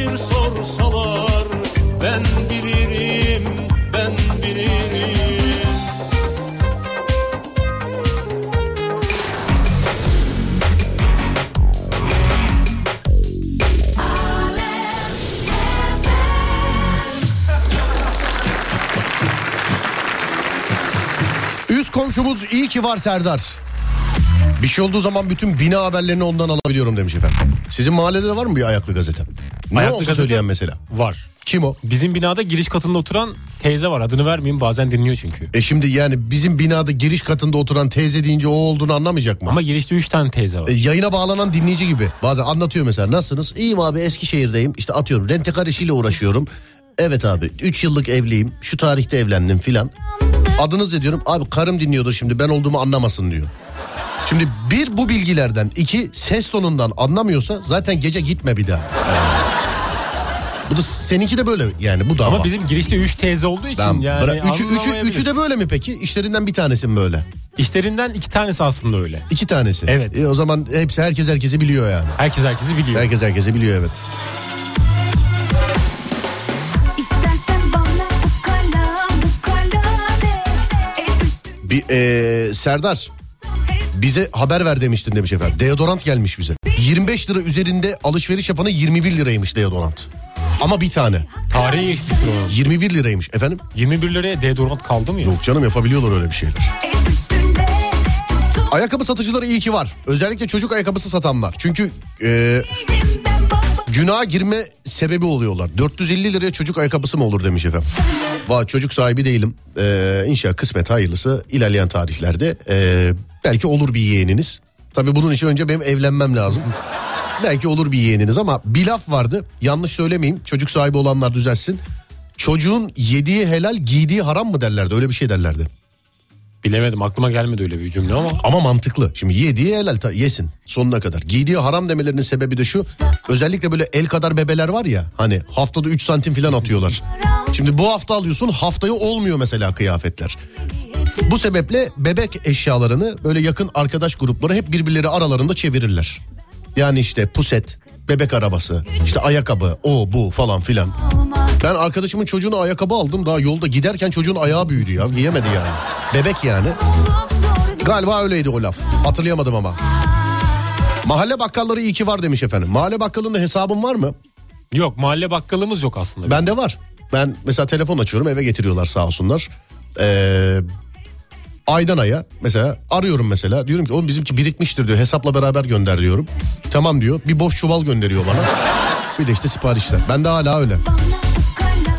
Bir sorsalar ben bilirim, ben bilirim. Üst komşumuz iyi ki var Serdar. Bir şey olduğu zaman bütün bina haberlerini ondan alabiliyorum demiş efendim. Sizin mahallede de var mı bir ayaklı gazete? Ne Ayaklı olsa söyleyen mesela. Var. Kim o? Bizim binada giriş katında oturan teyze var. Adını vermeyeyim bazen dinliyor çünkü. E şimdi yani bizim binada giriş katında oturan teyze deyince o olduğunu anlamayacak mı? Ama girişte 3 tane teyze var. E, yayına bağlanan dinleyici gibi. Bazen anlatıyor mesela. Nasılsınız? İyiyim abi Eskişehir'deyim. İşte atıyorum rentekar işiyle uğraşıyorum. Evet abi 3 yıllık evliyim. Şu tarihte evlendim filan. Adınız ne diyorum? Abi karım dinliyordur şimdi ben olduğumu anlamasın diyor. Şimdi bir bu bilgilerden iki ses tonundan anlamıyorsa zaten gece gitme bir daha. Yani. Bu da seninki de böyle yani bu da Ama bizim girişte 3 teyze olduğu için Ben, yani bırak- üçü, üçü, anlamayabilir. üçü de böyle mi peki? İşlerinden bir tanesi mi böyle? İşlerinden iki tanesi aslında öyle. İki tanesi. Evet. E, o zaman hepsi herkes herkesi biliyor yani. Herkes herkesi biliyor. Herkes herkesi biliyor evet. İstersen bana ukala ukala de El üstü Bir, e, Serdar bize haber ver demiştin demiş efendim. Deodorant gelmiş bize. 25 lira üzerinde alışveriş yapana 21 liraymış deodorant. Ama bir tane. Geçmiştir o. 21 liraymış efendim. 21 liraya deodorant kaldı mı ya? Yok canım yapabiliyorlar öyle bir şeyler. Ayakkabı satıcıları iyi ki var. Özellikle çocuk ayakkabısı satanlar. Çünkü e, günaha girme sebebi oluyorlar. 450 liraya çocuk ayakkabısı mı olur demiş efendim. Va çocuk sahibi değilim. Ee, inşallah kısmet hayırlısı ilerleyen tarihlerde ee, belki olur bir yeğeniniz. Tabii bunun için önce benim evlenmem lazım. Belki olur bir yeğeniniz ama bir laf vardı. Yanlış söylemeyeyim. Çocuk sahibi olanlar düzelsin. Çocuğun yediği helal giydiği haram mı derlerdi öyle bir şey derlerdi. Bilemedim aklıma gelmedi öyle bir cümle ama. Ama mantıklı. Şimdi yediği helal ta- yesin sonuna kadar. Giydiği haram demelerinin sebebi de şu. Özellikle böyle el kadar bebeler var ya. Hani haftada 3 santim falan atıyorlar. Şimdi bu hafta alıyorsun haftaya olmuyor mesela kıyafetler. Bu sebeple bebek eşyalarını böyle yakın arkadaş grupları hep birbirleri aralarında çevirirler. Yani işte puset, bebek arabası, işte ayakkabı, o bu falan filan. Ben arkadaşımın çocuğuna ayakkabı aldım daha yolda giderken çocuğun ayağı büyüdü ya giyemedi yani. Bebek yani. Galiba öyleydi o laf. Hatırlayamadım ama. Mahalle bakkalları iyi ki var demiş efendim. Mahalle bakkalında hesabın var mı? Yok mahalle bakkalımız yok aslında. Bende var. Ben mesela telefon açıyorum eve getiriyorlar sağ olsunlar. Ee, aydan aya mesela arıyorum mesela diyorum ki oğlum bizimki birikmiştir diyor hesapla beraber gönder diyorum. Tamam diyor bir boş çuval gönderiyor bana. Bir de işte siparişler. Bende hala öyle.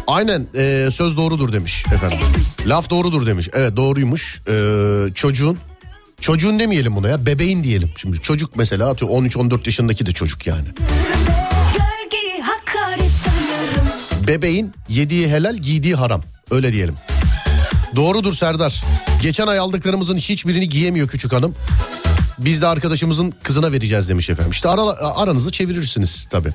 Aynen e, söz doğrudur demiş efendim. Laf doğrudur demiş. Evet doğruymuş. Ee, çocuğun çocuğun demeyelim buna ya bebeğin diyelim. Şimdi çocuk mesela atıyor 13-14 yaşındaki de çocuk yani. Bebeğin yediği helal giydiği haram. Öyle diyelim. Doğrudur Serdar. Geçen ay aldıklarımızın hiçbirini giyemiyor küçük hanım. Biz de arkadaşımızın kızına vereceğiz demiş efendim. İşte ara, aranızı çevirirsiniz tabii.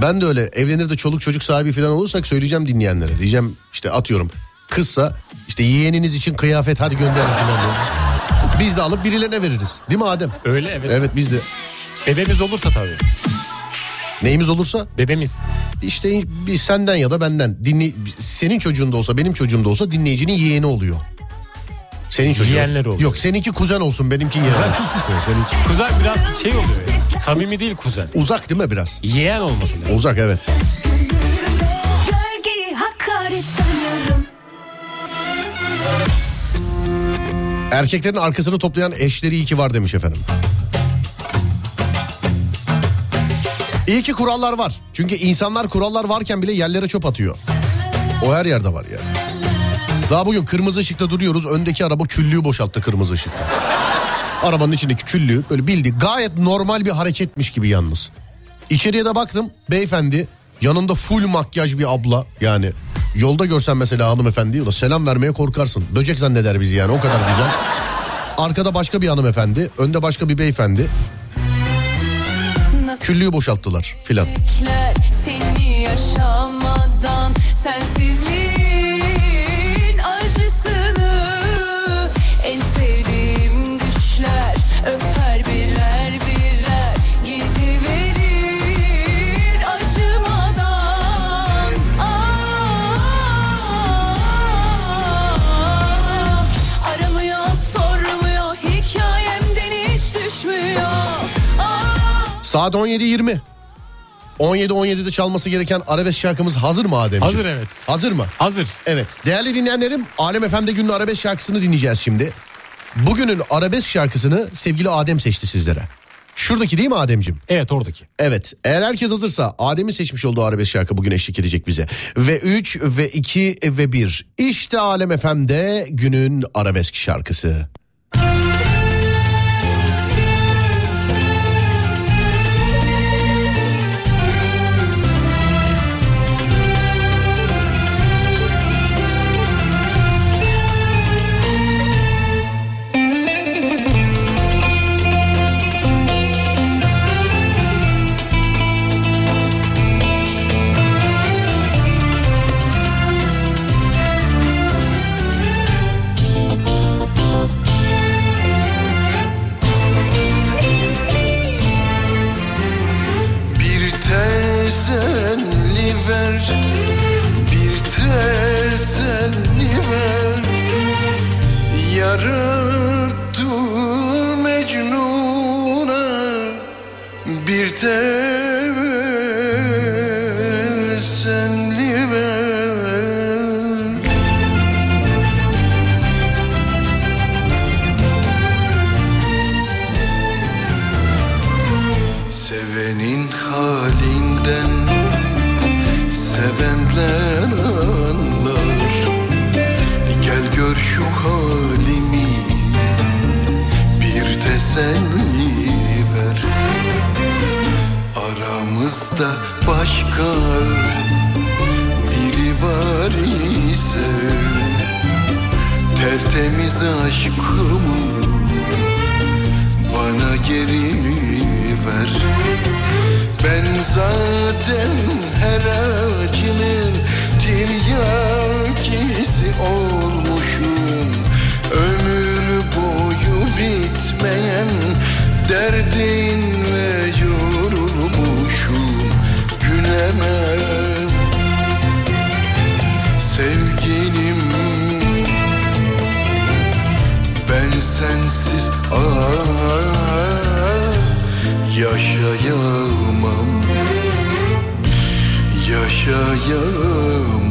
Ben de öyle evlenir de çoluk çocuk sahibi falan olursak söyleyeceğim dinleyenlere. Diyeceğim işte atıyorum kızsa işte yeğeniniz için kıyafet hadi gönderin falan. Biz de alıp birilerine veririz. Değil mi Adem? Öyle evet. Evet biz de. Bebemiz olursa tabii. Neyimiz olursa Bebemiz. işte bir senden ya da benden dinle senin çocuğun da olsa benim çocuğum da olsa dinleyicinin yeğeni oluyor. Senin çocuğun. Yeğenler oluyor. Yok seninki kuzen olsun benimki yeğen olsun. Seninki Kuzen biraz şey oluyor ya. Samimi değil kuzen. uzak değil mi biraz? Yeğen olması lazım. Uzak evet. Erkeklerin arkasını toplayan eşleri iyi ki var demiş efendim. İyi ki kurallar var. Çünkü insanlar kurallar varken bile yerlere çöp atıyor. O her yerde var yani. Daha bugün kırmızı ışıkta duruyoruz. Öndeki araba küllüğü boşalttı kırmızı ışıkta. Arabanın içindeki küllüğü böyle bildi. Gayet normal bir hareketmiş gibi yalnız. İçeriye de baktım beyefendi yanında full makyaj bir abla yani yolda görsen mesela hanımefendi selam vermeye korkarsın. Böcek zanneder bizi yani o kadar güzel. Arkada başka bir hanımefendi önde başka bir beyefendi küllüğü boşalttılar filan. Saat 17.20. 17-17'de çalması gereken arabesk şarkımız hazır mı Ademciğim? Hazır evet. Hazır mı? Hazır. Evet. Değerli dinleyenlerim Alem FM'de günün arabesk şarkısını dinleyeceğiz şimdi. Bugünün arabesk şarkısını sevgili Adem seçti sizlere. Şuradaki değil mi Ademciğim? Evet oradaki. Evet eğer herkes hazırsa Adem'in seçmiş olduğu arabesk şarkı bugün eşlik edecek bize. Ve 3 ve 2 ve 1 işte Alem FM'de günün arabesk şarkısı. Zaten her acının tiryakisi olmuşum. Ömür boyu bitmeyen derdin ve yorulmuşum. Gülemem. Sevgilim ben sensiz ah, yaşayamam Yaşayamam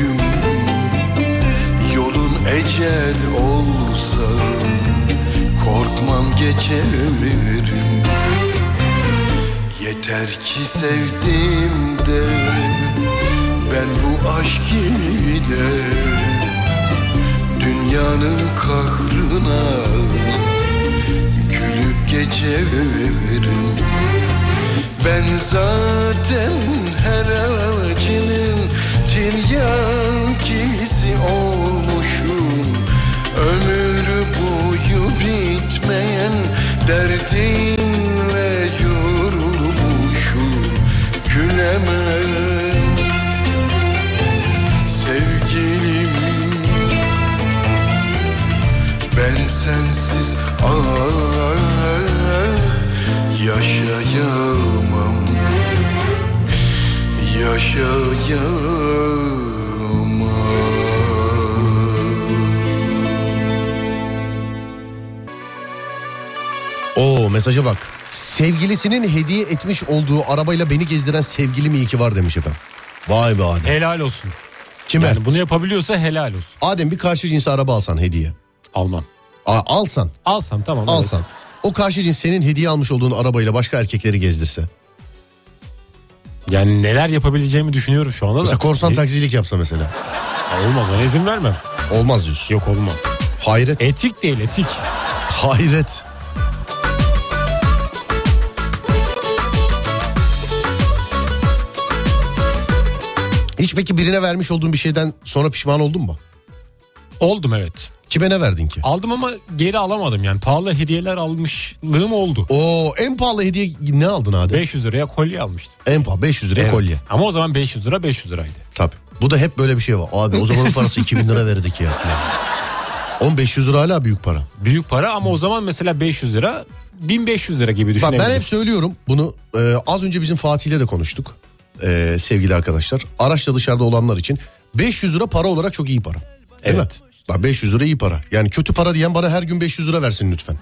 içerim Yolun ecel olsa korkmam geçerim Yeter ki sevdim de ben bu aşk ile Dünyanın kahrına gülüp geçerim Ben zaten her acının tiryakisi olmuşum. Ömür boyu bitmeyen derdinle yorulmuşum. Gülemem. Sevgilim Ben sensiz ah, yaşayamam Yaşayamam Oo mesaja bak. Sevgilisinin hediye etmiş olduğu arabayla beni gezdiren sevgilim iyi ki var demiş efendim. Vay be Adem. Helal olsun. Kime? Yani bunu yapabiliyorsa helal olsun. Adem bir karşı cins araba alsan hediye. Almam. A- alsan, Alsam tamam. evet. alsan. O karşı cins senin hediye almış olduğun arabayla başka erkekleri gezdirse. Yani neler yapabileceğimi düşünüyorum şu anda da. Mesela korsan taksicilik yapsa mesela. Olmaz ona izin vermem. Olmaz diyorsun. Yok olmaz. Hayret. Etik değil etik. Hayret. Hiç peki birine vermiş olduğun bir şeyden sonra pişman oldun mu? Oldum evet. Kime ne verdin ki? Aldım ama geri alamadım yani. Pahalı hediyeler almışlığım oldu. Oo en pahalı hediye ne aldın Adem? 500 liraya kolye almıştım. En pahalı 500 liraya Evet. kolye. Ama o zaman 500 lira 500 liraydı. Tabii. Bu da hep böyle bir şey var. Abi o zamanın parası 2000 lira verdik ya. 1500 lira hala büyük para. Büyük para ama o zaman mesela 500 lira 1500 lira gibi Bak ben hep söylüyorum bunu. Ee, az önce bizim Fatih'le de konuştuk. Ee, sevgili arkadaşlar. Araçla dışarıda olanlar için 500 lira para olarak çok iyi para. Değil Evet. Bak 500 lira iyi para. Yani kötü para diyen bana her gün 500 lira versin lütfen.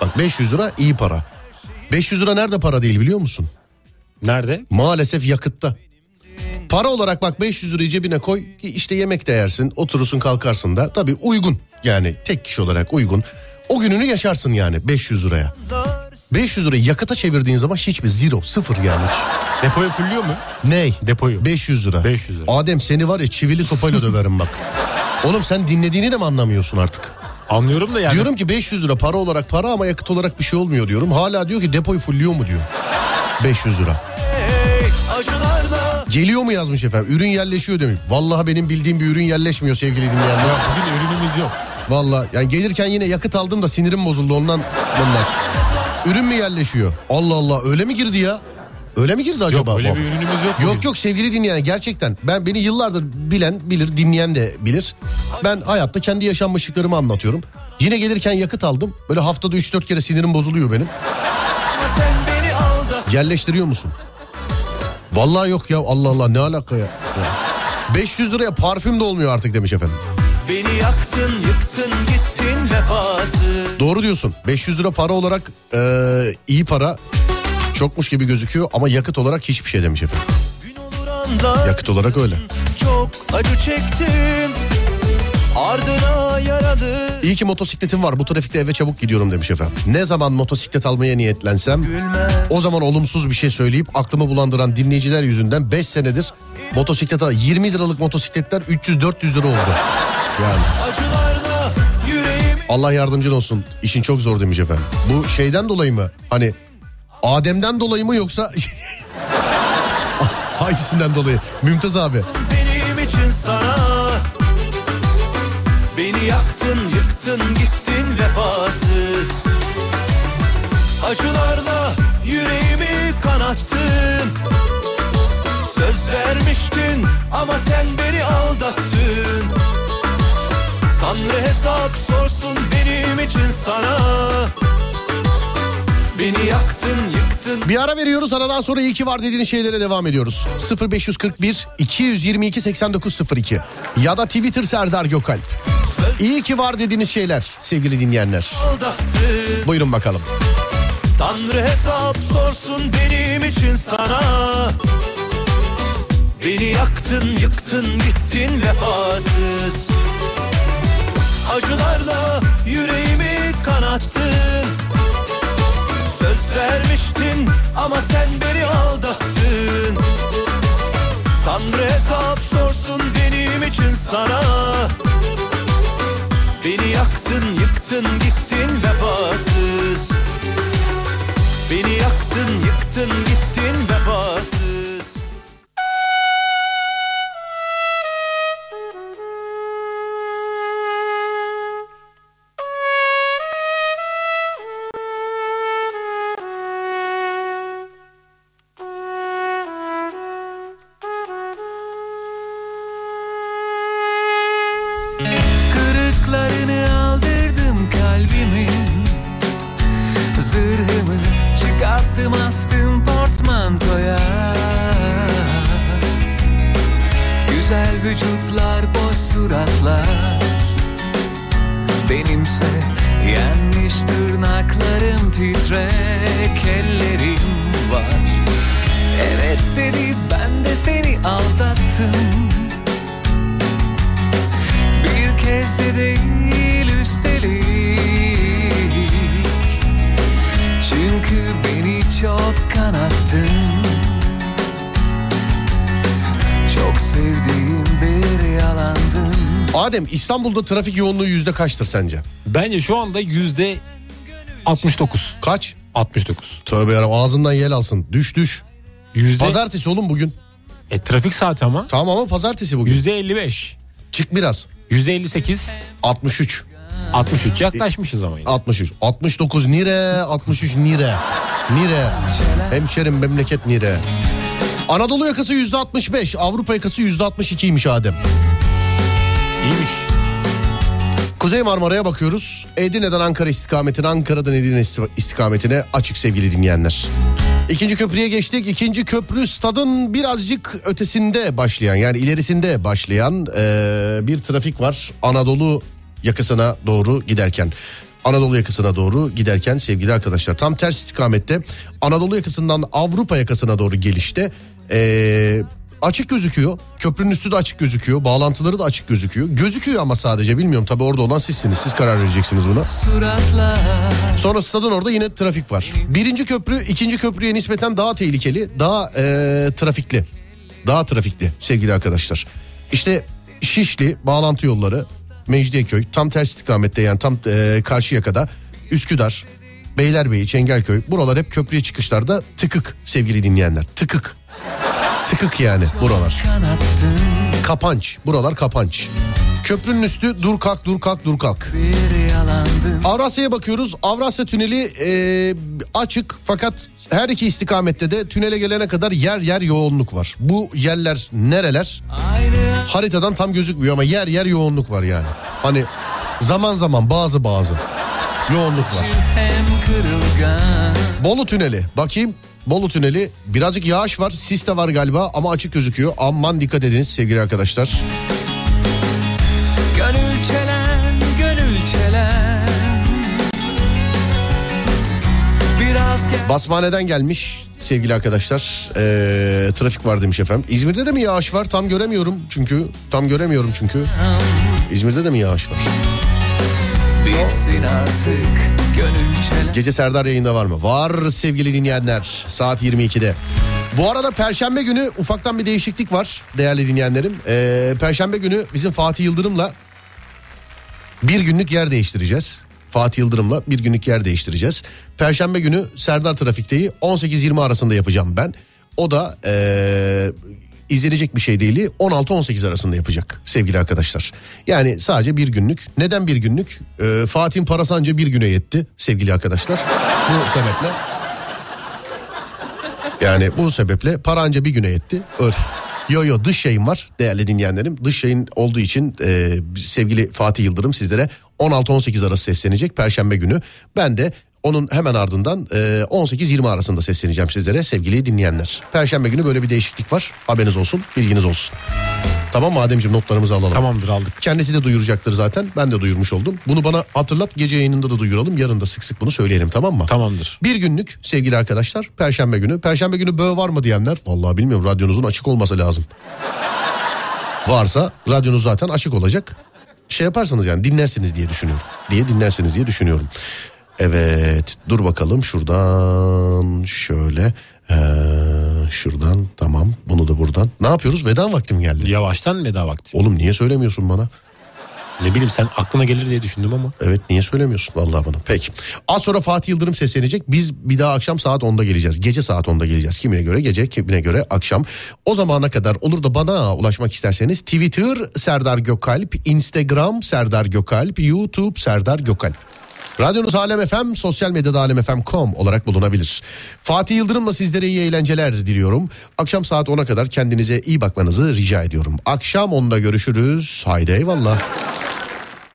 Bak 500 lira iyi para. 500 lira nerede para değil biliyor musun? Nerede? Maalesef yakıtta. Para olarak bak 500 lirayı cebine koy ki işte yemek de yersin oturursun kalkarsın da tabii uygun yani tek kişi olarak uygun. O gününü yaşarsın yani 500 liraya. 500 lirayı yakıta çevirdiğin zaman hiçbir zero sıfır yani. Depoyu fulluyor mu? Ney? Depoyu. 500 lira. 500 lira. Adem seni var ya çivili sopayla döverim bak. Oğlum sen dinlediğini de mi anlamıyorsun artık? Anlıyorum da yani. Diyorum ki 500 lira para olarak para ama yakıt olarak bir şey olmuyor diyorum. Hala diyor ki depoyu fulluyor mu diyor. 500 lira. Geliyor mu yazmış efendim. Ürün yerleşiyor demiş. Vallahi benim bildiğim bir ürün yerleşmiyor sevgili dinleyenler. Ya bugün ürünümüz yok. Vallahi yani gelirken yine yakıt aldım da sinirim bozuldu ondan bunlar. Ürün mü yerleşiyor? Allah Allah öyle mi girdi ya? Öyle mi girdi acaba? Yok öyle bu? bir ürünümüz yok. bugün. Yok yok sevgili dinleyen gerçekten ben beni yıllardır bilen bilir dinleyen de bilir. Ben hayatta kendi yaşanmışlıklarımı anlatıyorum. Yine gelirken yakıt aldım. Böyle haftada 3-4 kere sinirim bozuluyor benim. sen beni Yerleştiriyor musun? Vallahi yok ya Allah Allah ne alaka ya. Ya. 500 liraya parfüm de olmuyor artık demiş efendim. Beni yaktın yıktın gittin vefasız Doğru diyorsun. 500 lira para olarak eee, iyi para çokmuş gibi gözüküyor ama yakıt olarak hiçbir şey demiş efendim. Yakıt olarak öyle. çok acı çektim Ardına yaralı İyi ki motosikletim var. Bu trafikte eve çabuk gidiyorum demiş efendim. Ne zaman motosiklet almaya niyetlensem gülme o zaman olumsuz bir şey söyleyip aklımı bulandıran dinleyiciler yüzünden 5 senedir motosiklet al- 20 liralık motosikletler 300-400 lira oldu. Yani Acılarda Allah yardımcın olsun. İşin çok zor demiş efendim. Bu şeyden dolayı mı? Hani Adem'den dolayı mı yoksa hangisinden dolayı? Mümtaz abi. benim için sana. Beni yaktın yıktın gittin vefasız. Acılarla yüreğimi kanattın. Söz vermiştin ama sen beni aldattın. Tanrı hesap sorsun benim için sana Beni yaktın yıktın Bir ara veriyoruz aradan sonra iyi ki var dediğin şeylere devam ediyoruz. 0541 222 8902 ya da Twitter Serdar Gökalp. İyi ki var dediğiniz şeyler sevgili dinleyenler. aldattın Buyurun bakalım. Tanrı hesap sorsun benim için sana Beni yaktın yıktın gittin vefasız Acılarla yüreğimi kanattın Vermiştin ama sen beni aldattın. Tanrı hesap sorsun benim için sana. Beni yaktın yıktın gittin vefasız. Beni yaktın İstanbul'da trafik yoğunluğu yüzde kaçtır sence? Bence şu anda yüzde 69. Kaç? 69. Tövbe yarabbim ağzından yel alsın. Düş düş. Yüzde... Pazartesi oğlum bugün. E, trafik saati ama. Tamam ama pazartesi bugün. Yüzde 55. Çık biraz. Yüzde 58. 63. 63 yaklaşmışız ama yine. 63. 69 nire. 63 nire. Nire. Hemşerim memleket nire. Anadolu yakası yüzde 65. Avrupa yakası yüzde 62'ymiş Adem. İyiymiş. Kuzey Marmara'ya bakıyoruz. Edirne'den Ankara istikametine, Ankara'dan Edirne isti- istikametine açık sevgili dinleyenler. İkinci köprüye geçtik. İkinci köprü stadın birazcık ötesinde başlayan yani ilerisinde başlayan eee, bir trafik var. Anadolu yakasına doğru giderken. Anadolu yakasına doğru giderken sevgili arkadaşlar tam ters istikamette Anadolu yakasından Avrupa yakasına doğru gelişte eee, açık gözüküyor. Köprünün üstü de açık gözüküyor. Bağlantıları da açık gözüküyor. Gözüküyor ama sadece bilmiyorum tabii orada olan sizsiniz. Siz karar vereceksiniz buna. Sonra stadın orada yine trafik var. Birinci köprü ikinci köprüye nispeten daha tehlikeli, daha e, trafikli. Daha trafikli sevgili arkadaşlar. İşte Şişli bağlantı yolları, Mecidiyeköy tam ters istikamette yani tam e, karşı yakada Üsküdar, Beylerbeyi, Çengelköy buralar hep köprüye çıkışlarda tıkık sevgili dinleyenler. Tıkık. Tıkık yani buralar. Kapanç. Buralar kapanç. Köprünün üstü dur kalk dur kalk dur kalk. Avrasya'ya bakıyoruz. Avrasya Tüneli e, açık fakat her iki istikamette de tünele gelene kadar yer yer yoğunluk var. Bu yerler nereler? Haritadan tam gözükmüyor ama yer yer yoğunluk var yani. Hani zaman zaman bazı bazı yoğunluk var. Bolu Tüneli bakayım. Bolu Tüneli birazcık yağış var sis de var galiba ama açık gözüküyor. Aman dikkat ediniz sevgili arkadaşlar. Gönül çelen, gönül çelen Biraz gel Basmane'den gelmiş sevgili arkadaşlar. Ee, trafik var demiş efendim. İzmir'de de mi yağış var? Tam göremiyorum çünkü. Tam göremiyorum çünkü. İzmir'de de mi yağış var? bilsin artık Gönül Gece Serdar yayında var mı? Var sevgili dinleyenler. Saat 22'de. Bu arada Perşembe günü ufaktan bir değişiklik var değerli dinleyenlerim. Ee, Perşembe günü bizim Fatih Yıldırım'la bir günlük yer değiştireceğiz. Fatih Yıldırım'la bir günlük yer değiştireceğiz. Perşembe günü Serdar Trafik'teyi 18-20 arasında yapacağım ben. O da ee, izlenecek bir şey değil 16-18 arasında yapacak sevgili arkadaşlar. Yani sadece bir günlük. Neden bir günlük? Ee, Fatih'in parası anca bir güne yetti sevgili arkadaşlar. Bu sebeple yani bu sebeple para anca bir güne yetti. Öyle. Yo yo dış yayın var değerli dinleyenlerim. Dış yayın olduğu için e, sevgili Fatih Yıldırım sizlere 16-18 arası seslenecek Perşembe günü. Ben de onun hemen ardından e, 18-20 arasında sesleneceğim sizlere sevgili dinleyenler. Perşembe günü böyle bir değişiklik var. Haberiniz olsun, bilginiz olsun. Tamam mı Ademciğim notlarımızı alalım. Tamamdır aldık. Kendisi de duyuracaktır zaten. Ben de duyurmuş oldum. Bunu bana hatırlat gece yayınında da duyuralım. Yarın da sık sık bunu söyleyelim tamam mı? Tamamdır. Bir günlük sevgili arkadaşlar Perşembe günü. Perşembe günü böğ var mı diyenler vallahi bilmiyorum radyonuzun açık olması lazım. Varsa radyonuz zaten açık olacak. Şey yaparsanız yani dinlersiniz diye düşünüyorum. Diye dinlersiniz diye düşünüyorum. Evet dur bakalım şuradan şöyle ee, şuradan tamam bunu da buradan. Ne yapıyoruz veda vaktim geldi. Yavaştan veda vakti. Oğlum niye söylemiyorsun bana? Ne bileyim sen aklına gelir diye düşündüm ama. Evet niye söylemiyorsun vallahi bana. Peki. Az sonra Fatih Yıldırım seslenecek. Biz bir daha akşam saat 10'da geleceğiz. Gece saat 10'da geleceğiz. Kimine göre gece, kimine göre akşam. O zamana kadar olur da bana ulaşmak isterseniz Twitter Serdar Gökalp, Instagram Serdar Gökalp, YouTube Serdar Gökalp. Radyonuz Alem FM, sosyal medyada alemfm.com olarak bulunabilir. Fatih Yıldırım'la sizlere iyi eğlenceler diliyorum. Akşam saat 10'a kadar kendinize iyi bakmanızı rica ediyorum. Akşam 10'da görüşürüz. Haydi eyvallah.